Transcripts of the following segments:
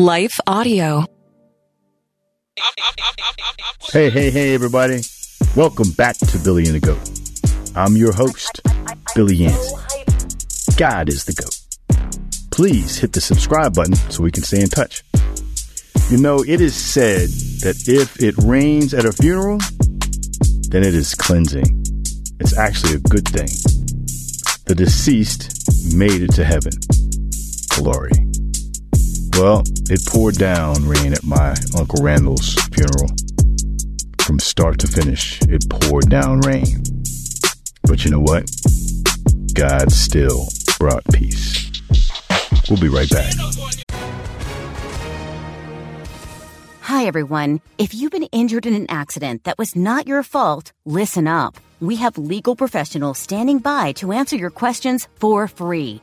Life Audio. Hey, hey, hey, everybody. Welcome back to Billy and the Goat. I'm your host, Billy Yancey. God is the GOAT. Please hit the subscribe button so we can stay in touch. You know, it is said that if it rains at a funeral, then it is cleansing. It's actually a good thing. The deceased made it to heaven. Glory. Well, it poured down rain at my Uncle Randall's funeral. From start to finish, it poured down rain. But you know what? God still brought peace. We'll be right back. Hi, everyone. If you've been injured in an accident that was not your fault, listen up. We have legal professionals standing by to answer your questions for free.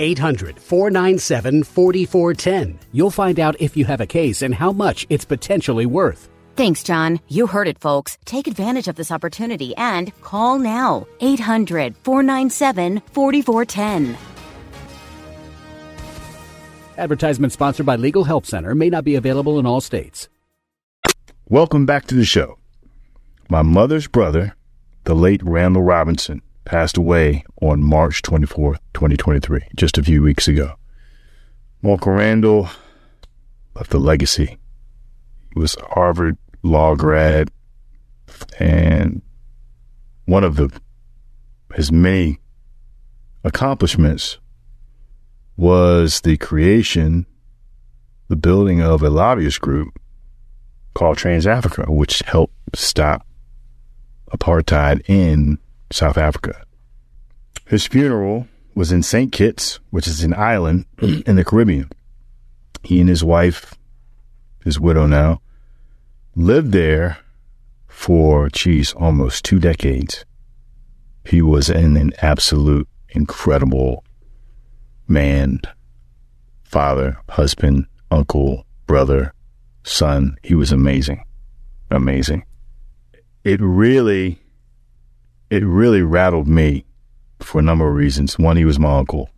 800 497 4410. You'll find out if you have a case and how much it's potentially worth. Thanks, John. You heard it, folks. Take advantage of this opportunity and call now. 800 497 4410. Advertisement sponsored by Legal Help Center may not be available in all states. Welcome back to the show. My mother's brother, the late Randall Robinson, passed away on March 24th, 2023, just a few weeks ago. Uncle Randall left a legacy. He was a Harvard law grad, and one of the his many accomplishments was the creation, the building of a lobbyist group called Trans Africa, which helped stop apartheid in South Africa. His funeral was in St. Kitts, which is an island in the Caribbean. He and his wife, his widow now, lived there for, geez, almost two decades. He was an, an absolute incredible man, father, husband, uncle, brother, son. He was amazing. Amazing. It really, it really rattled me for a number of reasons. One, he was my uncle.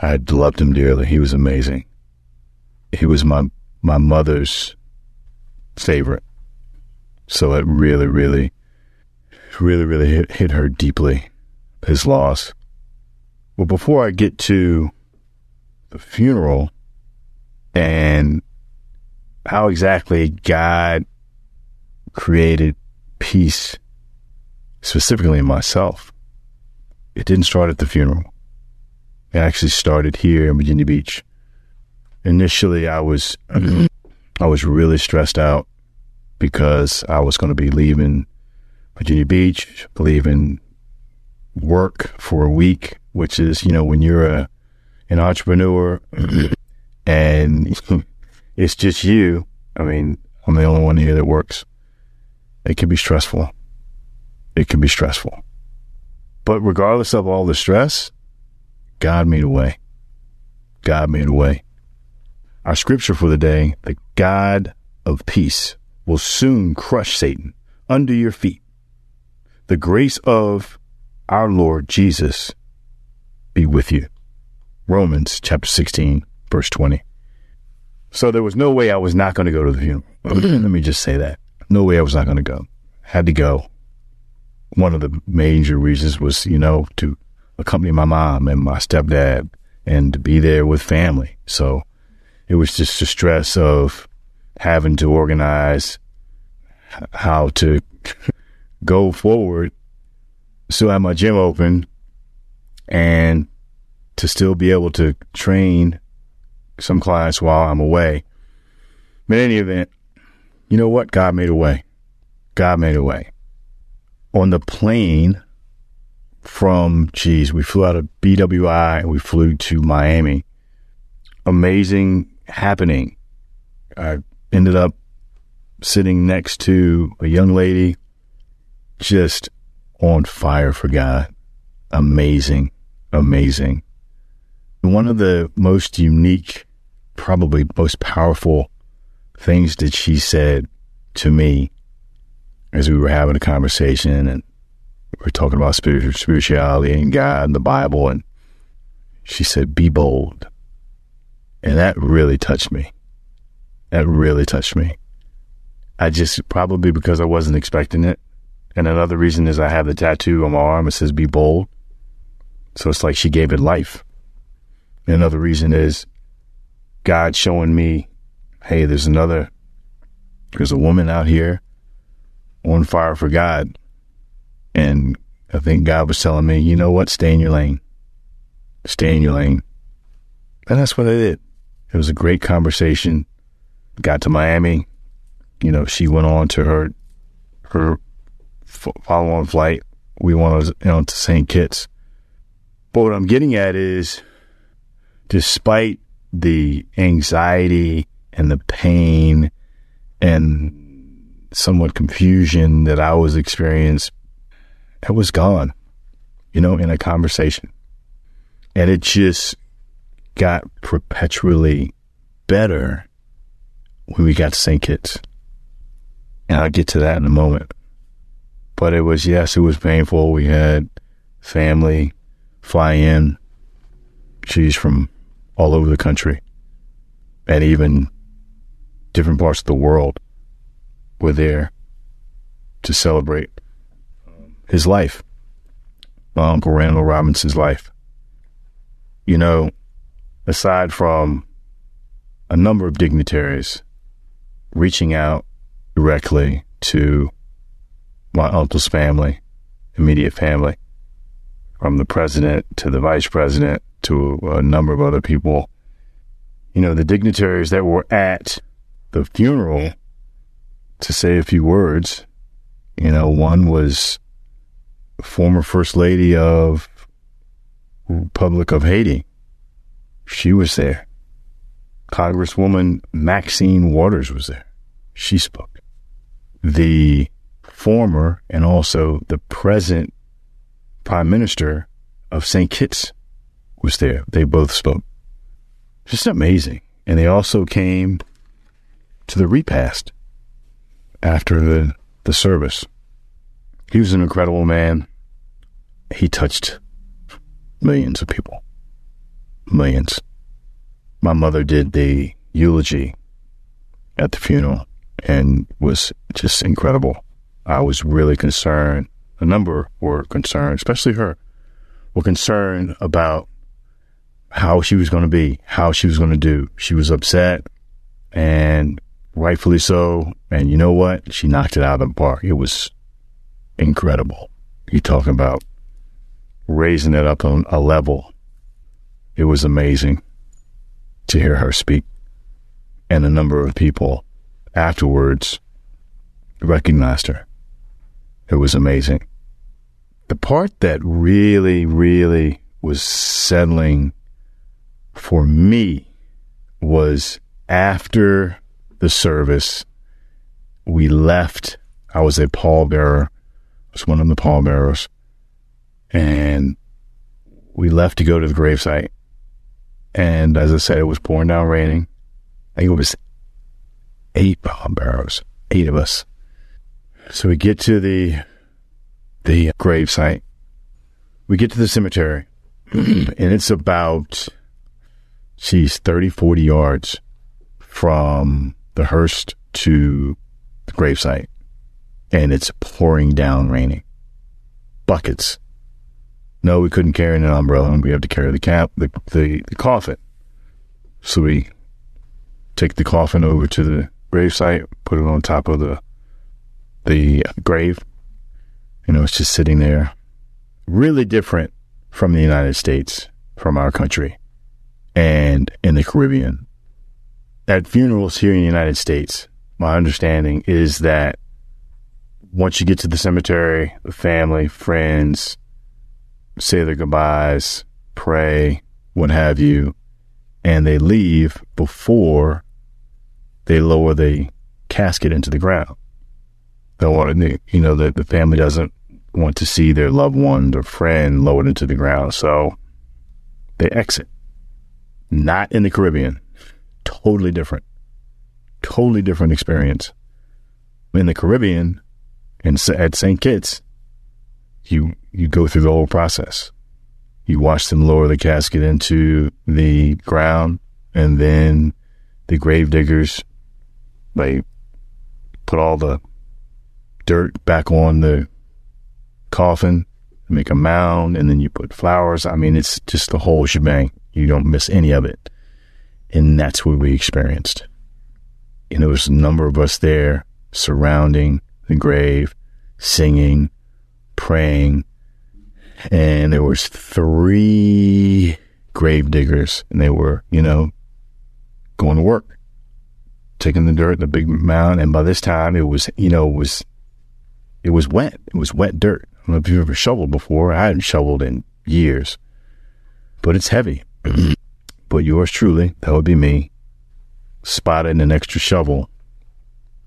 I loved him dearly. He was amazing. He was my, my mother's favorite. So it really, really, really, really hit, hit her deeply, his loss. Well, before I get to the funeral and how exactly God created peace, specifically in myself, it didn't start at the funeral. It actually started here in Virginia Beach. Initially, I was I was really stressed out because I was going to be leaving Virginia Beach, leaving work for a week, which is, you know, when you're a, an entrepreneur and it's just you. I mean, I'm the only one here that works. It can be stressful. It can be stressful. But regardless of all the stress, God made a way. God made a way. Our scripture for the day, the God of peace will soon crush Satan under your feet. The grace of our Lord Jesus be with you. Romans chapter 16, verse 20. So there was no way I was not going to go to the funeral. Let me just say that. No way I was not going to go. Had to go. One of the major reasons was, you know, to accompany my mom and my stepdad and to be there with family. So it was just the stress of having to organize how to go forward. Still have my gym open and to still be able to train some clients while I'm away. But in any event, you know what? God made a way. God made a way. On the plane from, geez, we flew out of BWI and we flew to Miami. Amazing happening. I ended up sitting next to a young lady just on fire for God. Amazing, amazing. One of the most unique, probably most powerful things that she said to me as we were having a conversation and we were talking about spirituality and God and the Bible. And she said, Be bold. And that really touched me. That really touched me. I just probably because I wasn't expecting it. And another reason is I have the tattoo on my arm. It says be bold. So it's like she gave it life. And another reason is God showing me, hey, there's another, there's a woman out here on fire for God. And I think God was telling me, you know what? Stay in your lane. Stay in your lane. And that's what I did. It was a great conversation. Got to Miami. You know, she went on to her her follow on flight. We went on to St. Kitts. But what I'm getting at is, despite the anxiety and the pain and somewhat confusion that I was experiencing, it was gone, you know, in a conversation. And it just got perpetually better when we got to St. Kitts. And I'll get to that in a moment. But it was, yes, it was painful. We had family fly in. She's from all over the country and even different parts of the world were there to celebrate his life, my Uncle Randall Robinson's life. You know, aside from a number of dignitaries reaching out directly to my uncle's family, immediate family, from the president to the vice president to a number of other people. You know, the dignitaries that were at the funeral to say a few words. You know, one was former First Lady of Republic of Haiti. She was there. Congresswoman Maxine Waters was there. She spoke. The former and also the present Prime Minister of St. Kitts was there. They both spoke. Just amazing. And they also came to the repast after the, the service. He was an incredible man. He touched millions of people. Millions. My mother did the eulogy at the funeral and was just incredible. I was really concerned. A number were concerned, especially her, were concerned about how she was going to be, how she was going to do. She was upset and rightfully so. And you know what? She knocked it out of the park. It was incredible. You talking about raising it up on a level. It was amazing to hear her speak. And a number of people afterwards recognized her. It was amazing. The part that really, really was settling for me was after the service. We left. I was a pallbearer. I was one of the pallbearers. And we left to go to the gravesite. And as I said, it was pouring down raining. I think it was eight pallbearers, eight of us. So we get to the the gravesite. We get to the cemetery, and it's about, geez, 30, 40 yards from the hearse to the gravesite, and it's pouring down raining. Buckets. No, we couldn't carry an umbrella, and we have to carry the cap, the, the, the coffin. So we take the coffin over to the gravesite, put it on top of the the grave. You know, it's just sitting there. Really different from the United States, from our country, and in the Caribbean at funerals here in the United States, my understanding is that once you get to the cemetery, the family, friends say their goodbyes, pray, what have you, and they leave before they lower the casket into the ground. They want to, you know, that the family doesn't want to see their loved one or friend lowered into the ground. So they exit. Not in the Caribbean. Totally different. Totally different experience. In the Caribbean and at St. Kitts, you, you go through the whole process. You watch them lower the casket into the ground and then the grave diggers, they put all the dirt back on the coffin, make a mound, and then you put flowers. I mean, it's just the whole shebang. You don't miss any of it. And that's what we experienced. And there was a number of us there surrounding the grave, singing, praying. And there was three grave diggers and they were, you know, going to work, taking the dirt, the big mound. And by this time it was, you know, it was it was wet. It was wet dirt. I don't know if you've ever shoveled before. I hadn't shoveled in years, but it's heavy. but yours truly, that would be me, spotted an extra shovel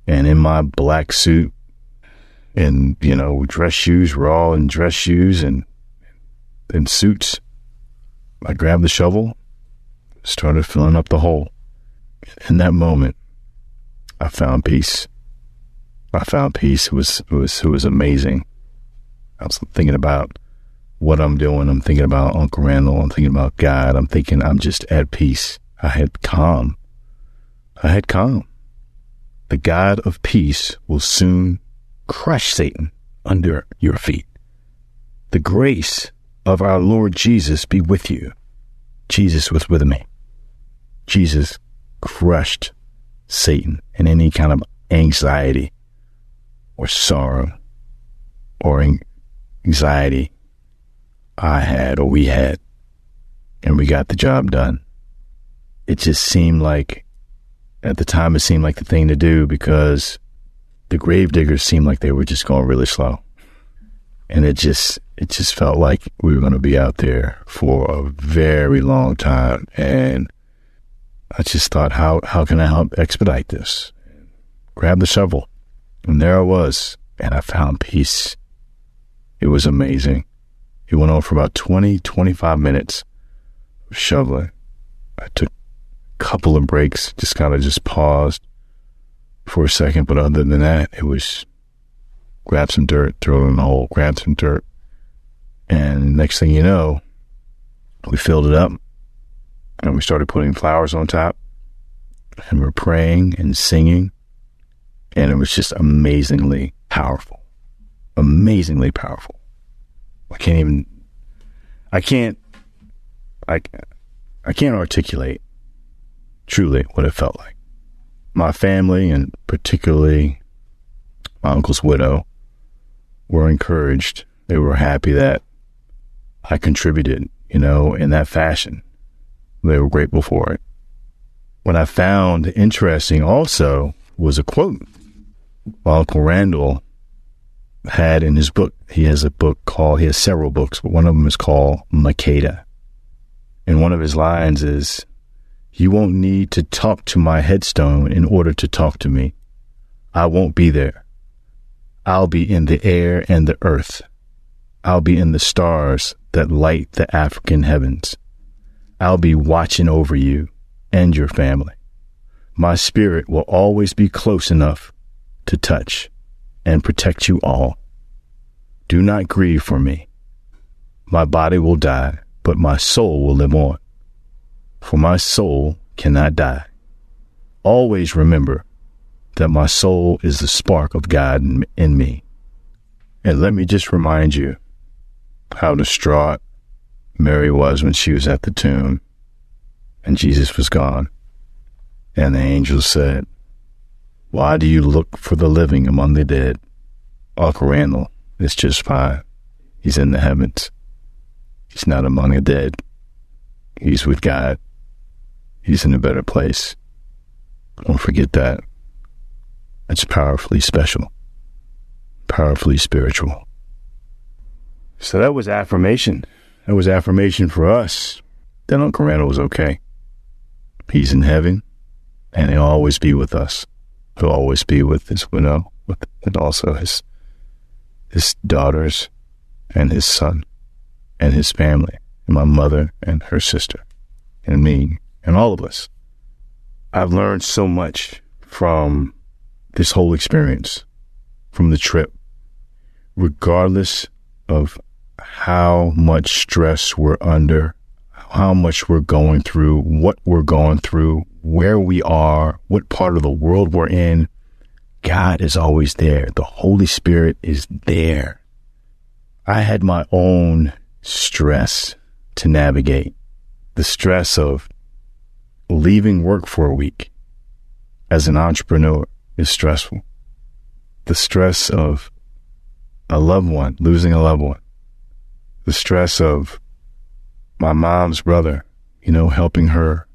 and in my black suit and, you know, dress shoes, we're all in dress shoes and, and suits. I grabbed the shovel, started filling up the hole. In that moment, I found peace. I found peace. It was it was it was amazing. I was thinking about what I'm doing. I'm thinking about Uncle Randall. I'm thinking about God. I'm thinking I'm just at peace. I had calm. I had calm. The God of peace will soon crush Satan under your feet. The grace of our Lord Jesus be with you. Jesus was with me. Jesus crushed Satan and any kind of anxiety or sorrow or anxiety I had or we had, and we got the job done. It just seemed like, at the time, it seemed like the thing to do because the grave diggers seemed like they were just going really slow. And it just, it just felt like we were going to be out there for a very long time. And I just thought, how, how can I help expedite this? Grab the shovel and there I was, and I found peace. It was amazing. It went on for about 20, 25 minutes shoveling. I took a couple of breaks, just kind of just paused for a second, but other than that, it was grab some dirt, throw it in the hole, grab some dirt. And next thing you know, we filled it up and we started putting flowers on top and we're praying and singing and it was just amazingly powerful. Amazingly powerful. I can't even, I can't, I, I can't articulate truly what it felt like. My family and particularly my uncle's widow were encouraged. They were happy that I contributed, you know, in that fashion. They were grateful for it. What I found interesting also was a quote by Uncle Randall had in his book. He has a book called, he has several books, but one of them is called Makeda. And one of his lines is, You won't need to talk to my headstone in order to talk to me. I won't be there. I'll be in the air and the earth. I'll be in the stars that light the African heavens. I'll be watching over you and your family. My spirit will always be close enough to touch and protect you all. Do not grieve for me. My body will die, but my soul will live on. For my soul cannot die. Always remember that my soul is the spark of God in me. And let me just remind you how distraught Mary was when she was at the tomb and Jesus was gone. And the angel said, why do you look for the living among the dead? Uncle Randall is just fine. He's in the heavens. He's not among the dead. He's with God. He's in a better place. Don't forget that. It's powerfully special, powerfully spiritual. So that was affirmation. That was affirmation for us. That Uncle Randall was okay. He's in heaven, and he'll always be with us He'll always be with his widow, with, and also his his daughters and his son and his family, and my mother and her sister, and me, and all of us. I've learned so much from this whole experience, from the trip, regardless of how much stress we're under, how much we're going through, what we're going through, where we are, what part of the world we're in. God is always there. The Holy Spirit is there. I had my own stress to navigate. The stress of leaving work for a week as an entrepreneur is stressful. The stress of a loved one, losing a loved one. The stress of my mom's brother, you know, helping her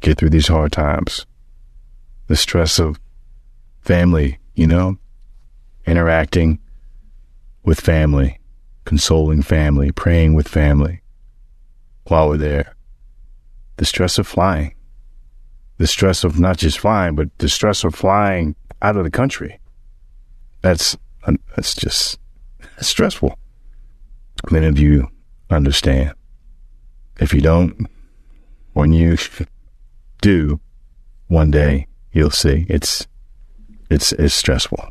get through these hard times. The stress of family, you know, interacting with family, consoling family, praying with family while we're there. The stress of flying. The stress of not just flying, but the stress of flying out of the country. That's that's just stressful. Many of you understand. If you don't, when you do, one day you'll see it's it's it's stressful.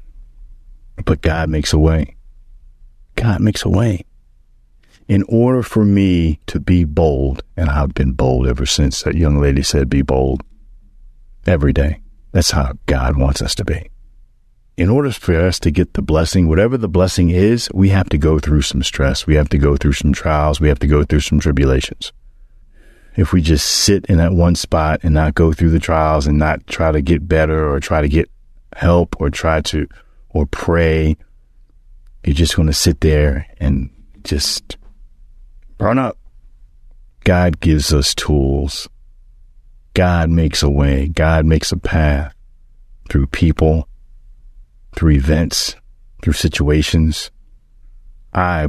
But God makes a way. God makes a way. In order for me to be bold, and I've been bold ever since that young lady said, be bold every day. That's how God wants us to be. In order for us to get the blessing, whatever the blessing is, we have to go through some stress. We have to go through some trials. We have to go through some tribulations. If we just sit in that one spot and not go through the trials and not try to get better or try to get help or try to, or pray, you're just going to sit there and just burn up. God gives us tools. God makes a way. God makes a path through people, through events, through situations. I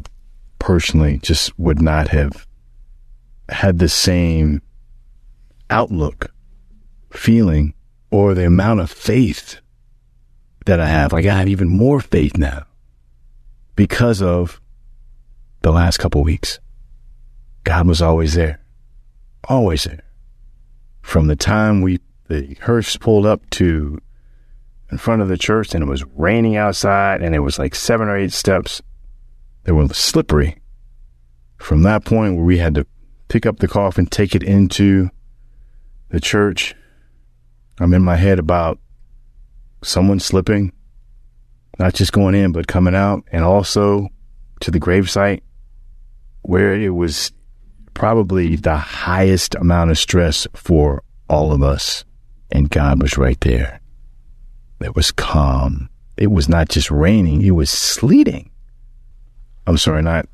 personally just would not have had the same outlook, feeling, or the amount of faith that I have. Like I have even more faith now because of the last couple weeks. God was always there, always there. From the time we the hearse pulled up to in front of the church and it was raining outside and it was like seven or eight steps that were slippery. From that point where we had to pick up the coffin, take it into the church, I'm in my head about someone slipping, not just going in, but coming out, and also to the gravesite where it was probably the highest amount of stress for all of us. And God was right there. It was calm. It was not just raining, it was sleeting. I'm sorry, not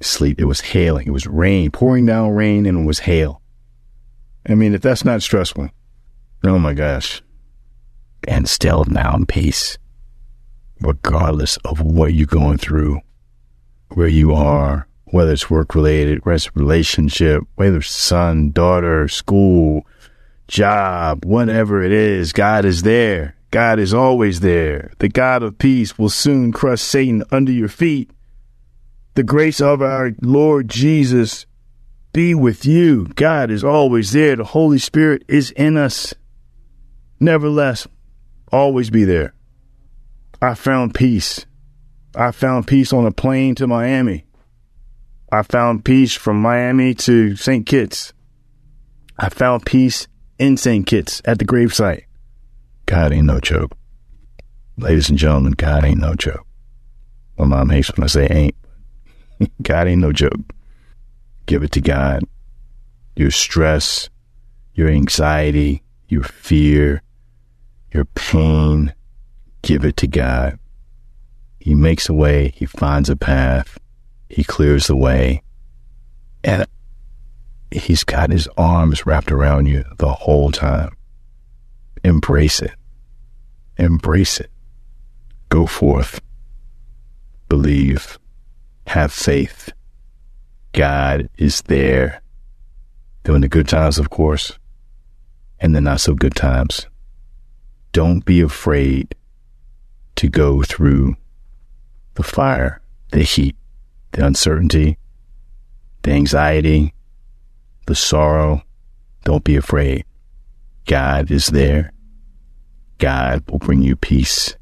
sleet. It was hailing. It was rain, pouring down rain, and it was hail. I mean, if that's not stressful, oh my gosh. And still now in peace, regardless of what you're going through, where you are, whether it's work related, relationship, whether it's son, daughter, school, job, whatever it is, God is there. God is always there. The God of peace will soon crush Satan under your feet. The grace of our Lord Jesus be with you. God is always there. The Holy Spirit is in us. Nevertheless, always be there. I found peace. I found peace on a plane to Miami. I found peace from Miami to St. Kitts. I found peace in St. Kitts at the gravesite. God ain't no joke. Ladies and gentlemen, God ain't no joke. My mom hates when I say ain't. God ain't no joke. Give it to God. Your stress, your anxiety, your fear, your pain, give it to God. He makes a way, He finds a path, He clears the way, and He's got His arms wrapped around you the whole time. Embrace it. Embrace it. Go forth. Believe. Have faith. God is there during the good times, of course, and the not so good times. don't be afraid to go through the fire, the heat, the uncertainty, the anxiety, the sorrow. Don't be afraid. God is there. God will bring you peace.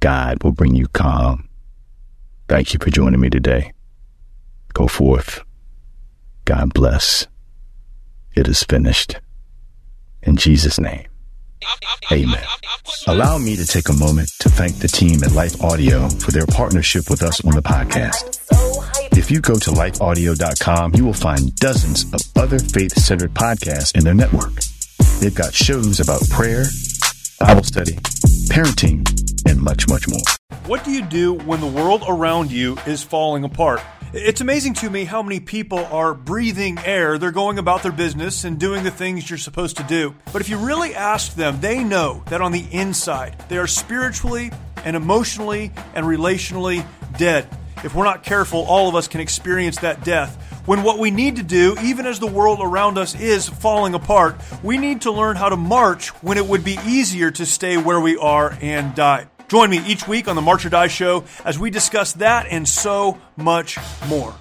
God will bring you calm. Thank you for joining me today. Go forth. God bless. It is finished. In Jesus' name. Amen. Allow me to take a moment to thank the team at Life Audio for their partnership with us on the podcast. If you go to lifeaudio.com, you will find dozens of other faith centered podcasts in their network. They've got shows about prayer, Bible study, parenting, and much, much more. What do you do when the world around you is falling apart? It's amazing to me how many people are breathing air. They're going about their business and doing the things you're supposed to do. But if you really ask them, they know that on the inside, they are spiritually and emotionally and relationally dead. If we're not careful, all of us can experience that death. When what we need to do, even as the world around us is falling apart, we need to learn how to march when it would be easier to stay where we are and die. Join me each week on the March or Die Show as we discuss that and so much more.